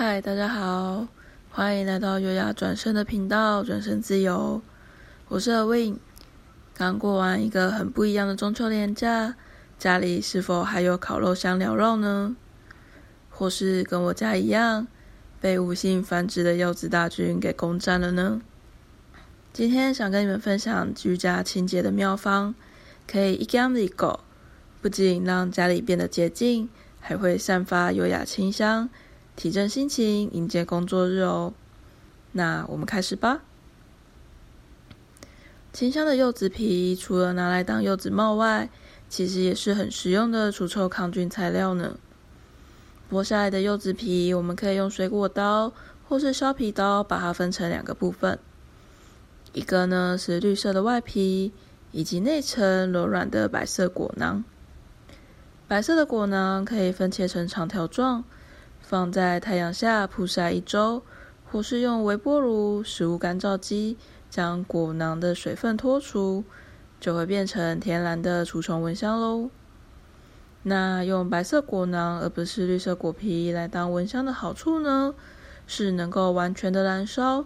嗨，大家好，欢迎来到优雅转身的频道，转身自由。我是 Win，。刚过完一个很不一样的中秋连假，家里是否还有烤肉香缭绕呢？或是跟我家一样，被无性繁殖的柚子大军给攻占了呢？今天想跟你们分享居家清洁的妙方，可以一举两得，不仅让家里变得洁净，还会散发优雅清香，提振心情，迎接工作日哦。那我们开始吧。清香的柚子皮，除了拿来当柚子帽外，其实也是很实用的除臭抗菌材料呢。剥下来的柚子皮，我们可以用水果刀或是削皮刀把它分成两个部分，一个呢是绿色的外皮，以及内层柔软的白色果囊。白色的果囊可以分切成长条状，放在太阳下曝晒一周，或是用微波炉、食物干燥机将果囊的水分脱除，就会变成天然的除虫蚊香喽。那用白色果囊而不是绿色果皮来当蚊香的好处呢，是能够完全的燃烧。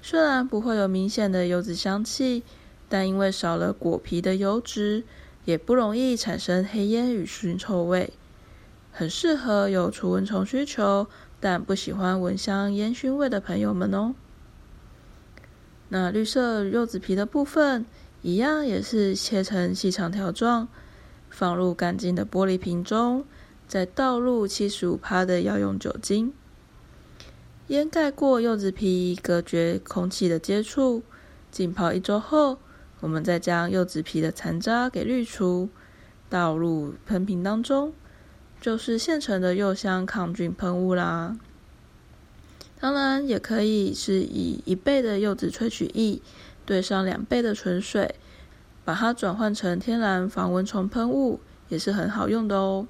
虽然不会有明显的柚子香气，但因为少了果皮的油脂，也不容易产生黑烟与熏臭味，很适合有除蚊虫需求但不喜欢蚊香烟熏味的朋友们哦。那绿色柚子皮的部分，一样也是切成细长条状。放入干净的玻璃瓶中，再倒入七十五趴的药用酒精，掩盖过柚子皮，隔绝空气的接触。浸泡一周后，我们再将柚子皮的残渣给滤除，倒入喷瓶当中，就是现成的柚香抗菌喷雾啦。当然，也可以是以一倍的柚子萃取液兑上两倍的纯水。把它转换成天然防蚊虫喷雾也是很好用的哦。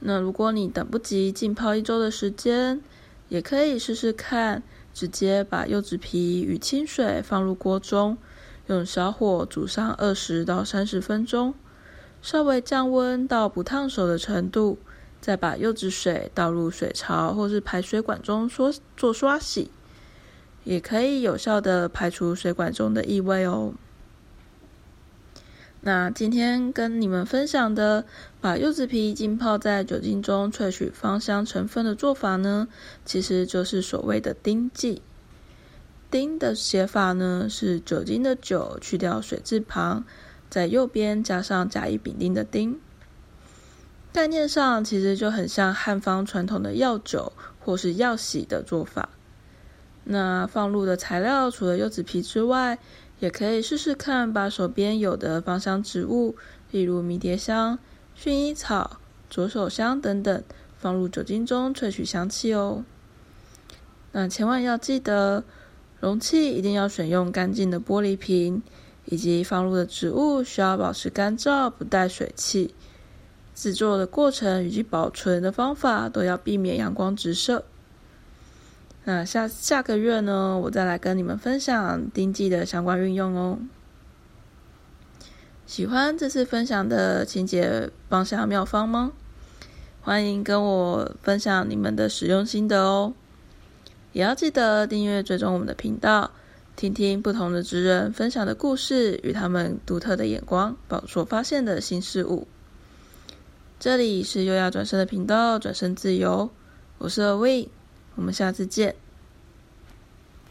那如果你等不及浸泡一周的时间，也可以试试看，直接把柚子皮与清水放入锅中，用小火煮上二十到三十分钟，稍微降温到不烫手的程度，再把柚子水倒入水槽或是排水管中刷做刷洗，也可以有效的排除水管中的异味哦。那今天跟你们分享的，把柚子皮浸泡在酒精中萃取芳香成分的做法呢，其实就是所谓的丁剂。丁的写法呢是酒精的酒去掉水字旁，在右边加上甲乙丙丁的丁。概念上其实就很像汉方传统的药酒或是药洗的做法。那放入的材料除了柚子皮之外，也可以试试看，把手边有的芳香植物，例如迷迭香、薰衣草、左手香等等，放入酒精中萃取香气哦。那千万要记得，容器一定要选用干净的玻璃瓶，以及放入的植物需要保持干燥，不带水汽。制作的过程以及保存的方法都要避免阳光直射。那下下个月呢，我再来跟你们分享丁剂的相关运用哦。喜欢这次分享的清洁芳香妙方吗？欢迎跟我分享你们的使用心得哦。也要记得订阅追踪我们的频道，听听不同的职人分享的故事与他们独特的眼光所发现的新事物。这里是优雅转身的频道，转身自由，我是 Awind。我们下次见。